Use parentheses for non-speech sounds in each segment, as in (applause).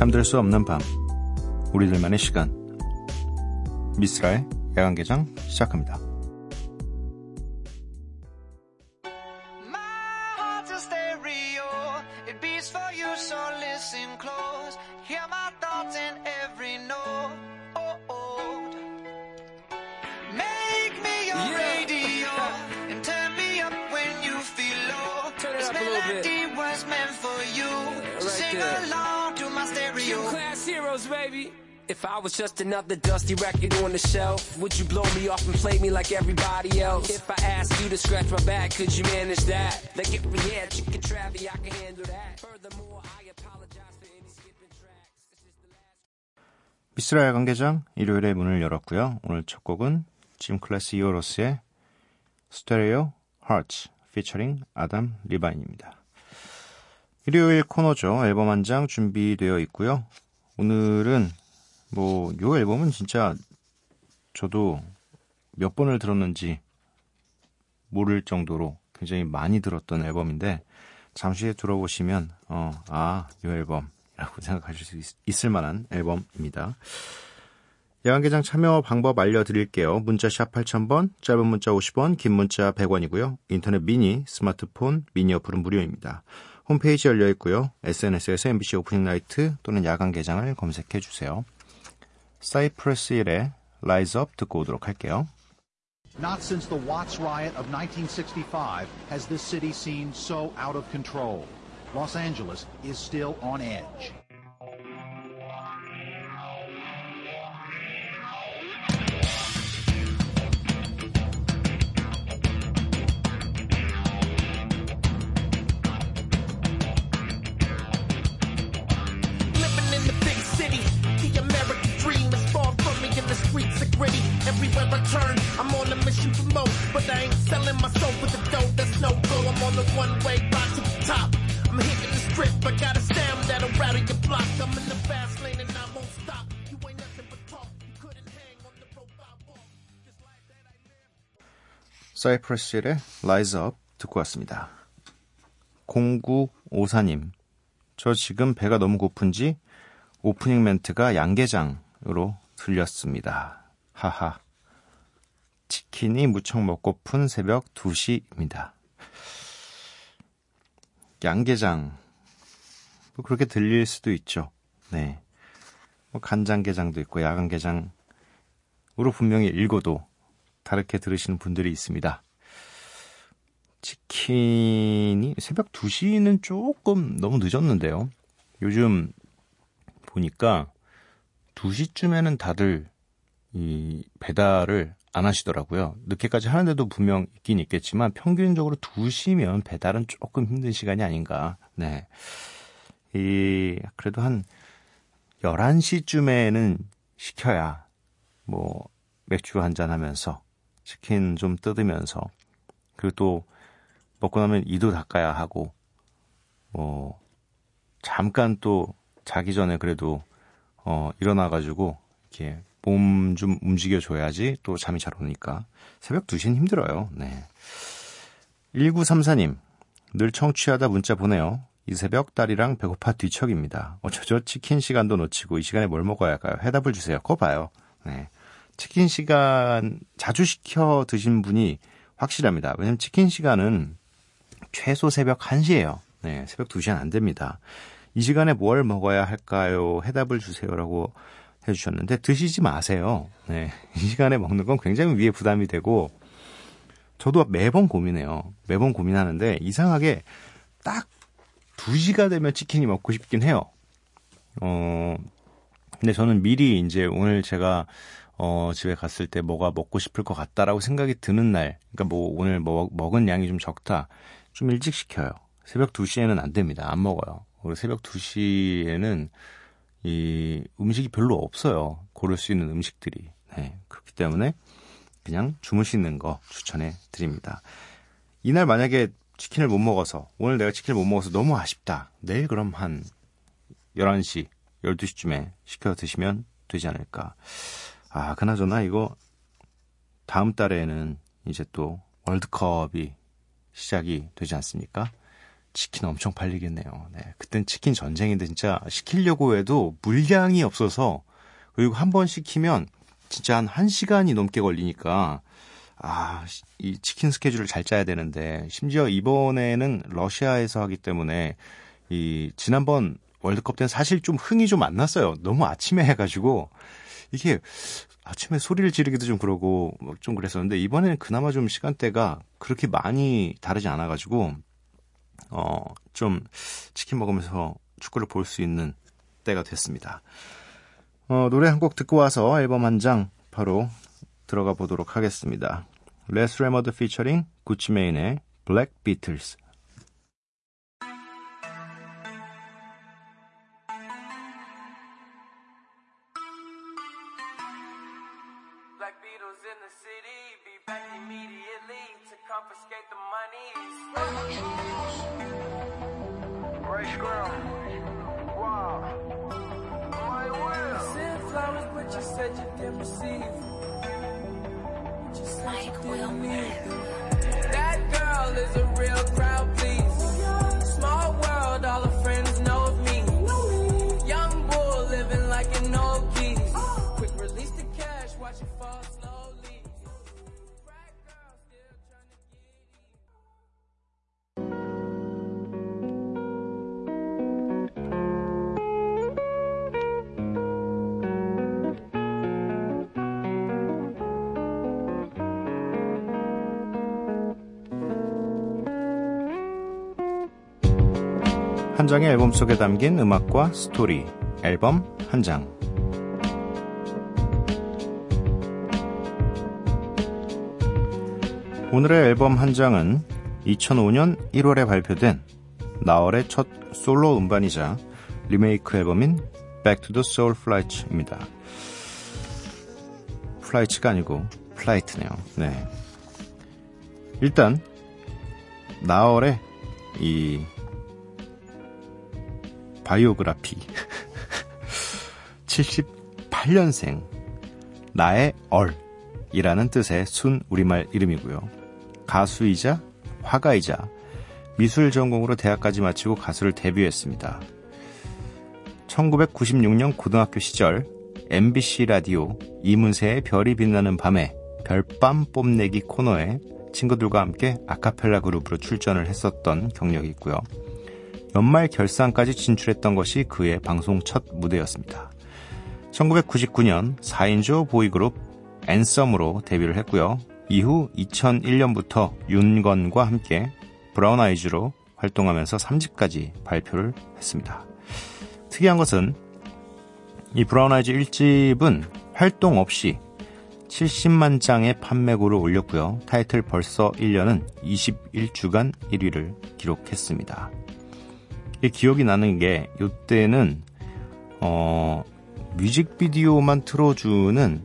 잠들 수 없는 밤. 우리들만의 시간. 미스라의 야간개장 시작합니다. If I was just another dusty record on the shelf, would you blow me off and play me like everybody else? If I asked you to scratch my back, could you manage that? Like if we had chicken travi, I can handle that. Furthermore, I apologize for any skipping tracks. 미스라의 관계장 일요일에 문을 열었고요. 오늘 첫 곡은 짐 클래스 이오로스의 스테레오 하츠 피처링 아담 리바인입니다. 일요일 코너죠. 앨범 한 장 준비되어 있고요. 오늘은 뭐, 요 앨범은 진짜 저도 몇 번을 들었는지 모를 정도로 굉장히 많이 들었던 앨범인데, 잠시 후에 들어보시면, 어, 아, 요 앨범이라고 (laughs) 생각하실 수 있, 을 만한 앨범입니다. 야간개장 참여 방법 알려드릴게요. 문자샵 8000번, 짧은 문자 50원, 긴 문자 100원이고요. 인터넷 미니, 스마트폰, 미니 어플은 무료입니다. 홈페이지 열려 있고요. SNS에서 MBC 오프닝 나이트 또는 야간개장을 검색해 주세요. 사이프러스 1의 Rise Up 듣고 오도록 할게요. Not since the Watts riot of 1965 has this city seemed so out of control. Los Angeles is still on edge. 사이프러스의 Rise Up 듣고 왔습니다. 0954님, 저 지금 배가 너무 고픈지 오프닝 멘트가 양계장으로 들렸습니다. 하하. 치킨이 무척 먹고픈 새벽 2시입니다. 양계장. 뭐 그렇게 들릴 수도 있죠. 네. 뭐 간장게장도 있고 야간게장으로 분명히 읽어도 다르게 들으시는 분들이 있습니다. 치킨이 새벽 2시는 조금 너무 늦었는데요. 요즘 보니까 2시쯤에는 다들 이 배달을 안 하시더라고요. 늦게까지 하는데도 분명 있긴 있겠지만 평균적으로 2시면 배달은 조금 힘든 시간이 아닌가. 네. 이 그래도 한 11시쯤에는 시켜야 뭐 맥주 한 잔 하면서 치킨 좀 뜯으면서 그리고 또 먹고 나면 이도 닦아야 하고 뭐 잠깐 또 자기 전에 그래도 어 일어나 가지고 이렇게 몸 좀 움직여 줘야지 또 잠이 잘 오니까 새벽 2시는 힘들어요. 네. 1934님 늘 청취하다 문자 보내요. 이 새벽 딸이랑 배고파 뒤척입니다. 어쩌죠? 치킨 시간도 놓치고 이 시간에 뭘 먹어야 할까요? 해답을 주세요. 그거 봐요. 네. 치킨 시간 자주 시켜 드신 분이 확실합니다. 왜냐면 치킨 시간은 최소 새벽 1시예요. 네, 새벽 2시는 안 됩니다. 이 시간에 뭘 먹어야 할까요? 해답을 주세요라고 해 주셨는데 드시지 마세요. 네, 이 시간에 먹는 건 굉장히 위에 부담이 되고 저도 매번 고민해요. 매번 고민하는데 이상하게 딱 2시가 되면 치킨이 먹고 싶긴 해요. 어, 근데 저는 미리 이제 오늘 제가 어, 집에 갔을 때 뭐가 먹고 싶을 것 같다라고 생각이 드는 날, 그러니까 뭐 오늘 뭐, 먹은 양이 좀 적다, 좀 일찍 시켜요. 새벽 2시에는 안 됩니다. 안 먹어요. 그리고 새벽 2시에는 이 음식이 별로 없어요. 고를 수 있는 음식들이. 네. 그렇기 때문에 그냥 주무시는 거 추천해 드립니다. 이날 만약에 치킨을 못 먹어서, 오늘 내가 치킨을 못 먹어서 너무 아쉽다. 내일 그럼 한 11시, 12시쯤에 시켜 드시면 되지 않을까. 아, 그나저나 이거 다음 달에는 이제 또 월드컵이 시작이 되지 않습니까? 치킨 엄청 팔리겠네요. 네. 그땐 치킨 전쟁인데 진짜 시키려고 해도 물량이 없어서 그리고 한 번 시키면 진짜 한 1시간이 넘게 걸리니까 아, 이 치킨 스케줄을 잘 짜야 되는데 심지어 이번에는 러시아에서 하기 때문에 이 지난번 월드컵 때는 사실 좀 흥이 좀 안 났어요. 너무 아침에 해가지고 이게 아침에 소리를 지르기도 좀 그러고 좀 그랬었는데 이번에는 그나마 좀 시간대가 그렇게 많이 다르지 않아가지고 어, 좀 치킨 먹으면서 축구를 볼 수 있는 때가 됐습니다. 어, 노래 한 곡 듣고 와서 앨범 한 장 바로 들어가 보도록 하겠습니다. Rae Sremmurd featuring Gucci Mane의 Black Beatles 장의 앨범 속에 담긴 음악과 스토리 앨범 한 장. 오늘의 앨범 한 장은 2005년 1월에 발표된 나얼의 첫 솔로 음반이자 리메이크 앨범인 Back to the Soul Flight입니다. Flights가 아니고 Flight네요. 네. 일단 나월의 이 바이오그라피 78년생 (laughs) 나의 얼이라는 뜻의 순 우리말 이름이고요. 가수이자 화가이자 미술 전공으로 대학까지 마치고 가수를 데뷔했습니다. 1996년 고등학교 시절 MBC 라디오 이문세의 별이 빛나는 밤에 별밤 뽐내기 코너에 친구들과 함께 아카펠라 그룹으로 출전을 했었던 경력이 있고요. 연말 결산까지 진출했던 것이 그의 방송 첫 무대였습니다. 1999년 4인조 보이그룹 앤썸으로 데뷔를 했고요. 이후 2001년부터 윤건과 함께 브라운 아이즈로 활동하면서 3집까지 발표를 했습니다. 특이한 것은 이 브라운 아이즈 1집은 활동 없이 70만 장의 판매고를 올렸고요. 타이틀 벌써 1년은 21주간 1위를 기록했습니다. 이 기억이 나는 게 이때는 어 뮤직비디오만 틀어주는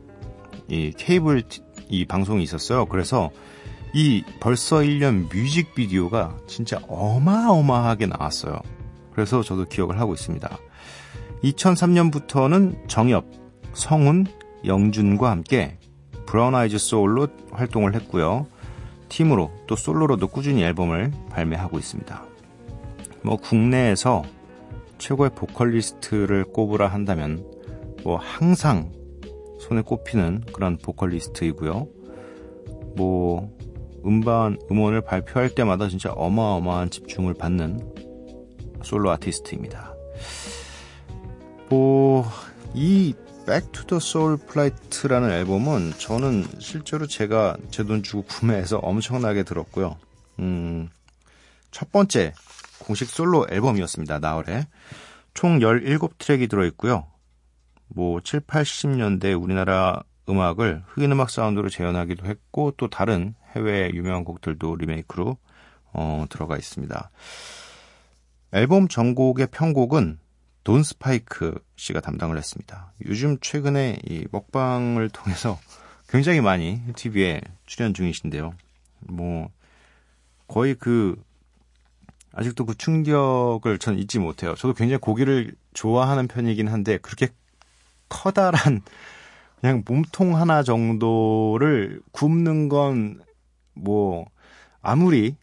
이 케이블 티- 이 방송이 있었어요. 그래서 이 벌써 1년 뮤직비디오가 진짜 어마어마하게 나왔어요. 그래서 저도 기억을 하고 있습니다. 2003년부터는 정엽, 성훈, 영준과 함께 브라운 아이즈 소울로 활동을 했고요. 팀으로 또 솔로로도 꾸준히 앨범을 발매하고 있습니다. 뭐 국내에서 최고의 보컬리스트를 꼽으라 한다면 뭐 항상 손에 꼽히는 그런 보컬리스트이고요. 뭐 음반 음원을 발표할 때마다 진짜 어마어마한 집중을 받는 솔로 아티스트입니다. 뭐이 Back to the Soul Flight라는 앨범은 저는 실제로 제가 제 돈 주고 구매해서 엄청나게 들었고요. 음, 첫 번째 공식 솔로 앨범이었습니다. 나월에. 총 17트랙이 들어있고요. 뭐 7, 80년대 우리나라 음악을 흑인 음악 사운드로 재현하기도 했고 또 다른 해외 유명한 곡들도 리메이크로 어, 들어가 있습니다. 앨범 전곡의 편곡은 돈 스파이크 씨가 담당을 했습니다. 요즘 최근에 이 먹방을 통해서 (laughs) 굉장히 많이 TV에 출연 중이신데요. 뭐 거의 그 아직도 그 충격을 전 잊지 못해요. 저도 굉장히 고기를 좋아하는 편이긴 한데 그렇게 커다란 그냥 몸통 하나 정도를 굽는 건 뭐 아무리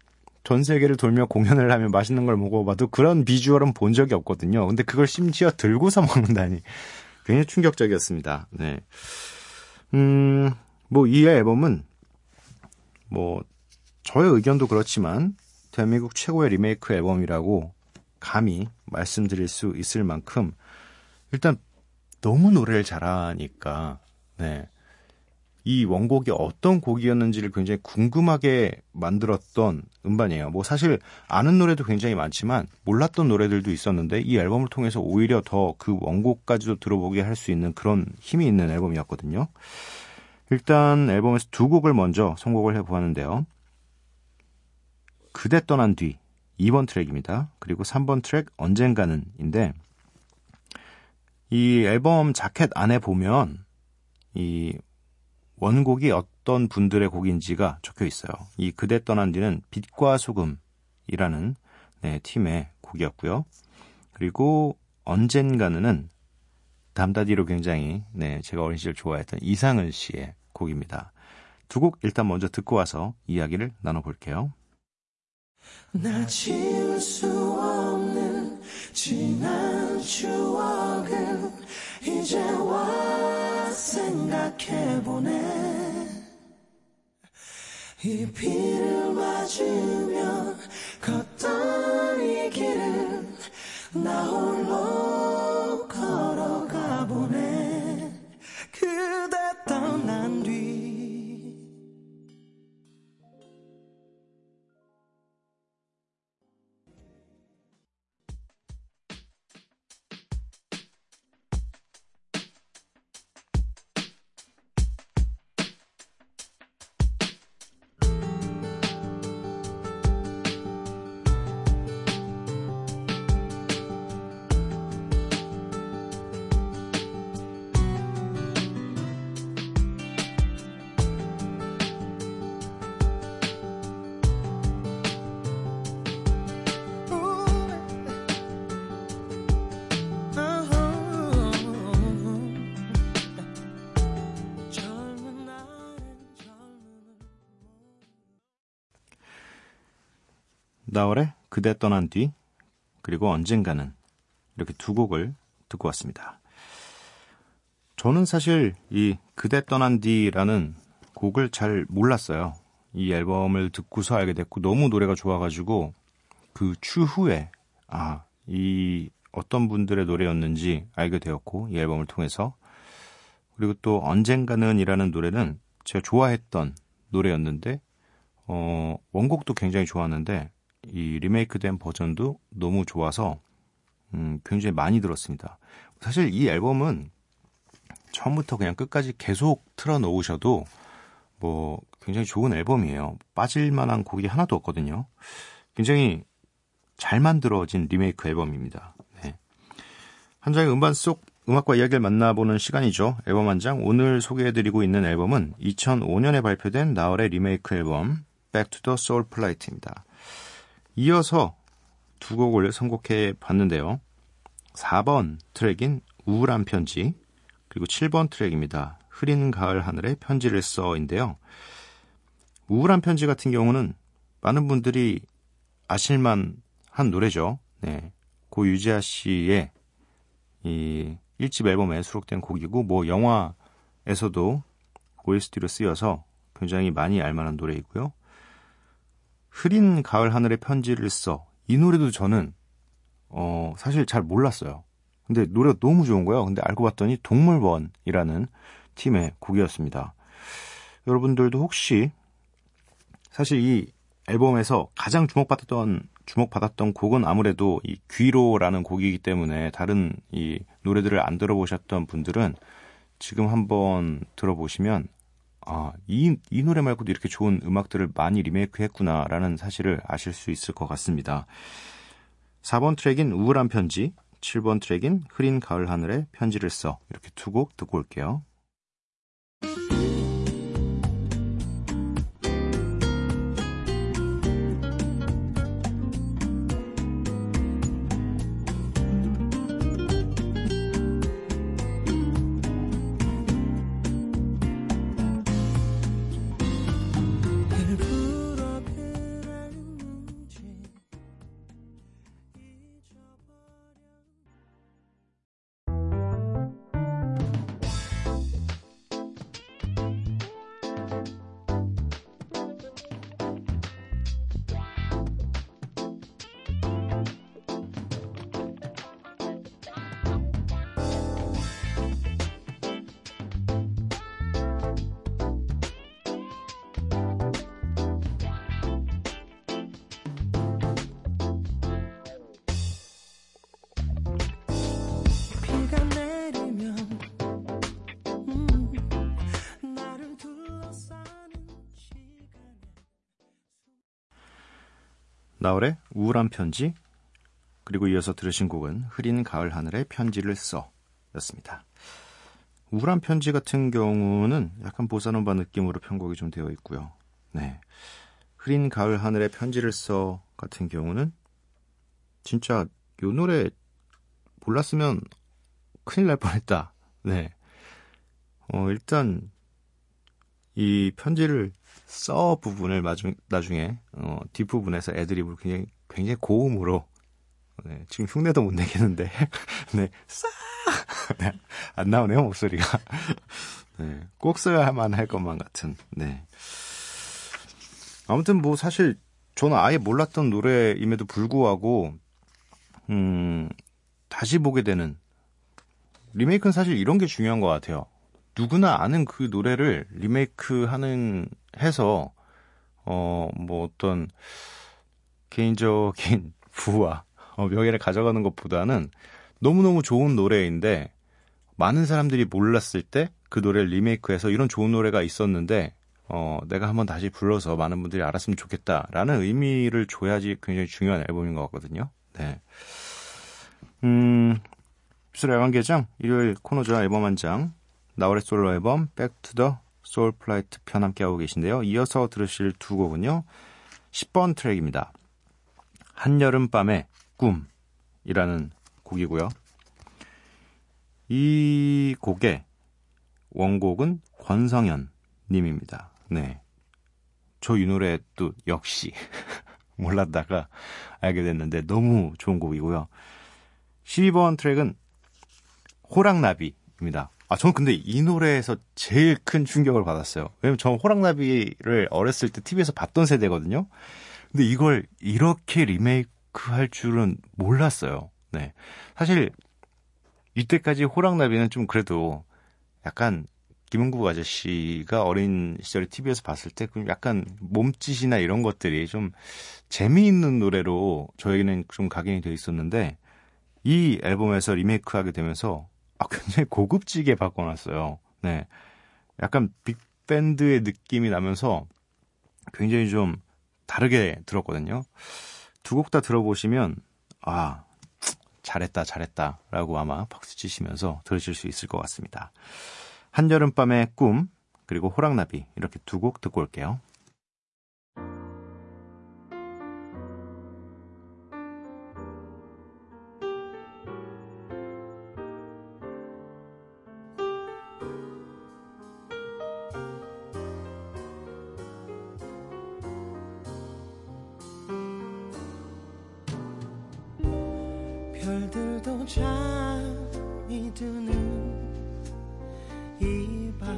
전 세계를 돌며 공연을 하며 맛있는 걸 먹어봐도 그런 비주얼은 본 적이 없거든요. 근데 그걸 심지어 들고서 (laughs) 먹는다니 굉장히 충격적이었습니다. 네. 음, 뭐 이 앨범은 뭐 저의 의견도 그렇지만 대한민국 최고의 리메이크 앨범이라고 감히 말씀드릴 수 있을 만큼 일단 너무 노래를 잘하니까 네. 이 원곡이 어떤 곡이었는지를 굉장히 궁금하게 만들었던 음반이에요. 뭐 사실 아는 노래도 굉장히 많지만 몰랐던 노래들도 있었는데 이 앨범을 통해서 오히려 더 그 원곡까지도 들어보게 할 수 있는 그런 힘이 있는 앨범이었거든요. 일단 앨범에서 두 곡을 먼저 선곡을 해보았는데요. 그대 떠난 뒤 2번 트랙입니다. 그리고 3번 트랙 언젠가는인데 이 앨범 자켓 안에 보면 이 원곡이 어떤 분들의 곡인지가 적혀 있어요. 이 그대 떠난 뒤는 빛과 소금이라는 네, 팀의 곡이었고요. 그리고 언젠가는 담다디로 굉장히 네, 제가 어린 시절 좋아했던 이상은 씨의 곡입니다. 두 곡 일단 먼저 듣고 와서 이야기를 나눠볼게요. 나 지울 수 없는 지난 추억을 이제 와 생각해보네. 이 비를 맞으며 걷던 이 길을 나 홀로 나월의 그대 떠난 뒤 그리고 언젠가는 이렇게 두 곡을 듣고 왔습니다. 저는 사실 이 그대 떠난 뒤라는 곡을 잘 몰랐어요. 이 앨범을 듣고서 알게 됐고 너무 노래가 좋아가지고 그 추후에 아 이 어떤 분들의 노래였는지 알게 되었고 이 앨범을 통해서 그리고 또 언젠가는이라는 노래는 제가 좋아했던 노래였는데 어 원곡도 굉장히 좋았는데 이 리메이크된 버전도 너무 좋아서 음, 굉장히 많이 들었습니다. 사실 이 앨범은 처음부터 그냥 끝까지 계속 틀어 놓으셔도 뭐 굉장히 좋은 앨범이에요. 빠질 만한 곡이 하나도 없거든요. 굉장히 잘 만들어진 리메이크 앨범입니다. 네. 한 장의 음반 속 음악과 이야기를 만나보는 시간이죠. 앨범 한 장. 오늘 소개해드리고 있는 앨범은 2005년에 발표된 나월의 리메이크 앨범 Back to the Soul Flight입니다. 이어서 두 곡을 선곡해 봤는데요. 4번 트랙인 우울한 편지 그리고 7번 트랙입니다. 흐린 가을 하늘에 편지를 써인데요. 우울한 편지 같은 경우는 많은 분들이 아실만 한 노래죠. 네. 고 유지아 씨의 이 1집 앨범에 수록된 곡이고 뭐 영화에서도 OST로 쓰여서 굉장히 많이 알만한 노래이고요. 흐린 가을 하늘에 편지를 써. 이 노래도 저는 어 사실 잘 몰랐어요. 근데 노래가 너무 좋은 거예요. 근데 알고 봤더니 동물원이라는 팀의 곡이었습니다. 여러분들도 혹시 사실 이 앨범에서 가장 주목받았던 주목받았던 곡은 아무래도 이 귀로라는 곡이기 때문에 다른 이 노래들을 안 들어보셨던 분들은 지금 한번 들어보시면 아, 이, 이 노래 말고도 이렇게 좋은 음악들을 많이 리메이크 했구나라는 사실을 아실 수 있을 것 같습니다. 4번 트랙인 우울한 편지, 7번 트랙인 흐린 가을 하늘에 편지를 써. 이렇게 두 곡 듣고 올게요. 나월의 우울한 편지 그리고 이어서 들으신 곡은 흐린 가을 하늘에 편지를 써 였습니다. 우울한 편지 같은 경우는 약간 보사노바 느낌으로 편곡이 좀 되어 있고요. 네. 흐린 가을 하늘에 편지를 써 같은 경우는 진짜 요 노래 몰랐으면 큰일 날 뻔했다. 네. 어, 일단 이 편지를 써 부분을 나중, 나중에 어, 뒷부분에서 애드립을 굉장히 굉장히 고음으로 네, 지금 흉내도 못 내겠는데 (laughs) 네, 싸 (laughs) 네, 안 나오네요 목소리가 (laughs) 네, 꼭 써야만 할 것만 같은 네. 아무튼 뭐 사실 저는 아예 몰랐던 노래임에도 불구하고 음 다시 보게 되는 리메이크는 사실 이런 게 중요한 것 같아요. 누구나 아는 그 노래를 리메이크하는 해서 어 뭐 어떤 개인적인 (laughs) 부와 어, 명예를 가져가는 것보다는 너무너무 좋은 노래인데 많은 사람들이 몰랐을 때 그 노래를 리메이크해서 이런 좋은 노래가 있었는데 어, 내가 한번 다시 불러서 많은 분들이 알았으면 좋겠다라는 의미를 줘야지 굉장히 중요한 앨범인 것 같거든요. 네. 음, 뷰스의 야간개장 일요일 코너죠 앨범 한 장. 나얼의 솔로 앨범 Back to the Soul Flight 편 함께하고 계신데요. 이어서 들으실 두 곡은요. 10번 트랙입니다. 한여름밤의 꿈이라는 곡이고요. 이 곡의 원곡은 권성연 님입니다. 네. 저 이 노래 또 역시 (laughs) 몰랐다가 알게 됐는데 너무 좋은 곡이고요. 12번 트랙은 호랑나비입니다. 아, 저는 근데 이 노래에서 제일 큰 충격을 받았어요. 왜냐면 저는 호랑나비를 어렸을 때 TV에서 봤던 세대거든요. 근데 이걸 이렇게 리메이크 할 줄은 몰랐어요. 네. 사실 이때까지 호랑나비는 좀 그래도 약간 김은국 아저씨가 어린 시절에 TV에서 봤을 때그 약간 몸짓이나 이런 것들이 좀 재미있는 노래로 저에게는 좀 각인이 돼 있었는데 이 앨범에서 리메이크하게 되면서 아, 굉장히 고급지게 바꿔놨어요. 네. 약간 빅밴드의 느낌이 나면서 굉장히 좀 다르게 들었거든요. 두 곡 다 들어보시면, 아, 잘했다, 잘했다. 라고 아마 박수 치시면서 들으실 수 있을 것 같습니다. 한여름밤의 꿈, 그리고 호랑나비. 이렇게 두 곡 듣고 올게요. 별들도 잠이 드는 이 밤.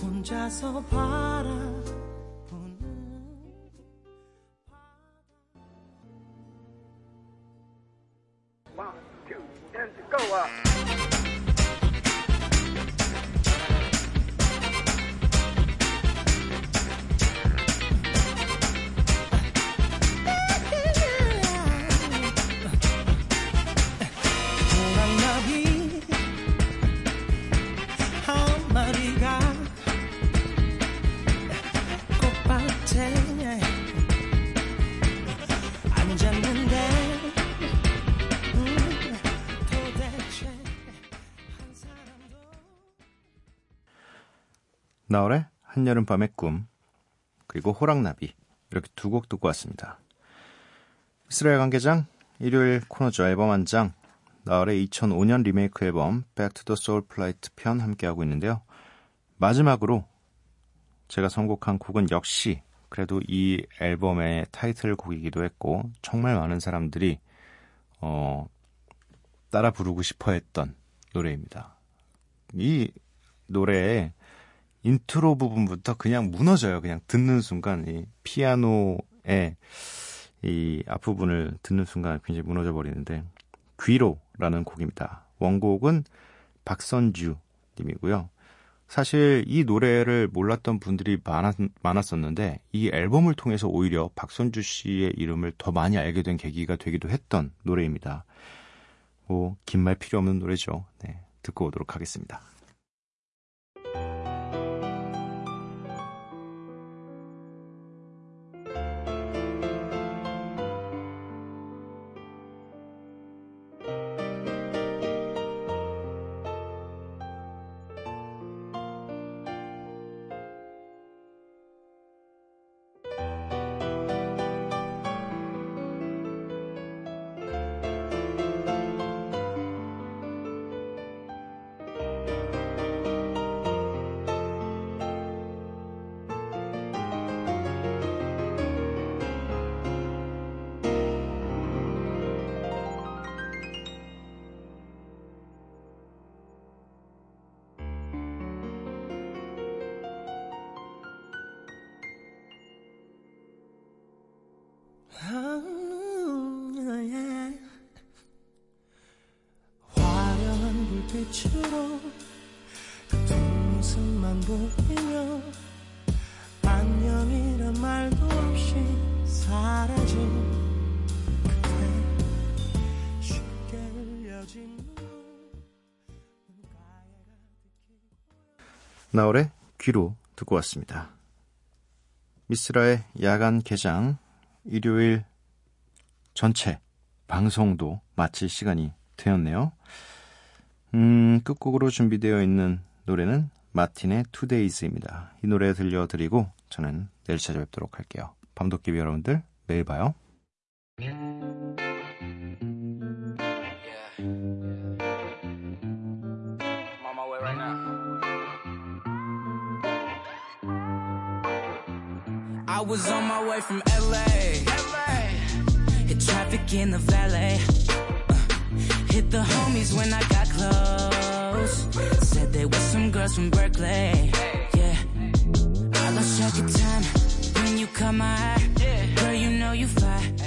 혼자서 바라 나월의 한여름밤의 꿈, 그리고 호랑나비. 이렇게 두 곡 듣고 왔습니다. 이스라엘 관계장, 일요일 코너죠. 앨범 한 장. 나월의 2005년 리메이크 앨범 Back to the Soul Flight 편 함께하고 있는데요. 마지막으로 제가 선곡한 곡은 역시 그래도 이 앨범의 타이틀곡이기도 했고 정말 많은 사람들이 어, 따라 부르고 싶어 했던 노래입니다. 이 노래에 인트로 부분부터 그냥 무너져요. 그냥 듣는 순간 이 피아노의 이 앞부분을 듣는 순간 굉장히 무너져 버리는데 귀로라는 곡입니다. 원곡은 박선주 님이고요. 사실 이 노래를 몰랐던 분들이 많았, 많았었는데 이 앨범을 통해서 오히려 박선주 씨의 이름을 더 많이 알게 된 계기가 되기도 했던 노래입니다. 뭐 긴 말 필요 없는 노래죠. 네, 듣고 오도록 하겠습니다. 화려한 불빛으로 그 뒷모습만 보이며 안녕이란 말도 없이 사라진 나월의 귀로 듣고 왔습니다. 미스라의 야간 개장 일요일 전체 방송도 마칠 시간이 되었네요. 음, 끝곡으로 준비되어 있는 노래는 마틴의 투데이즈입니다. 이 노래 들려드리고 저는 내일 찾아뵙도록 할게요. 밤도깨비 여러분들 매일 봐요. Was on my way from LA. Hit traffic in the valet. Uh, hit the homies when I got close. Said they were some girls from Berkeley. Yeah. I lost track of time when you caught my eye. Girl, you know you fine.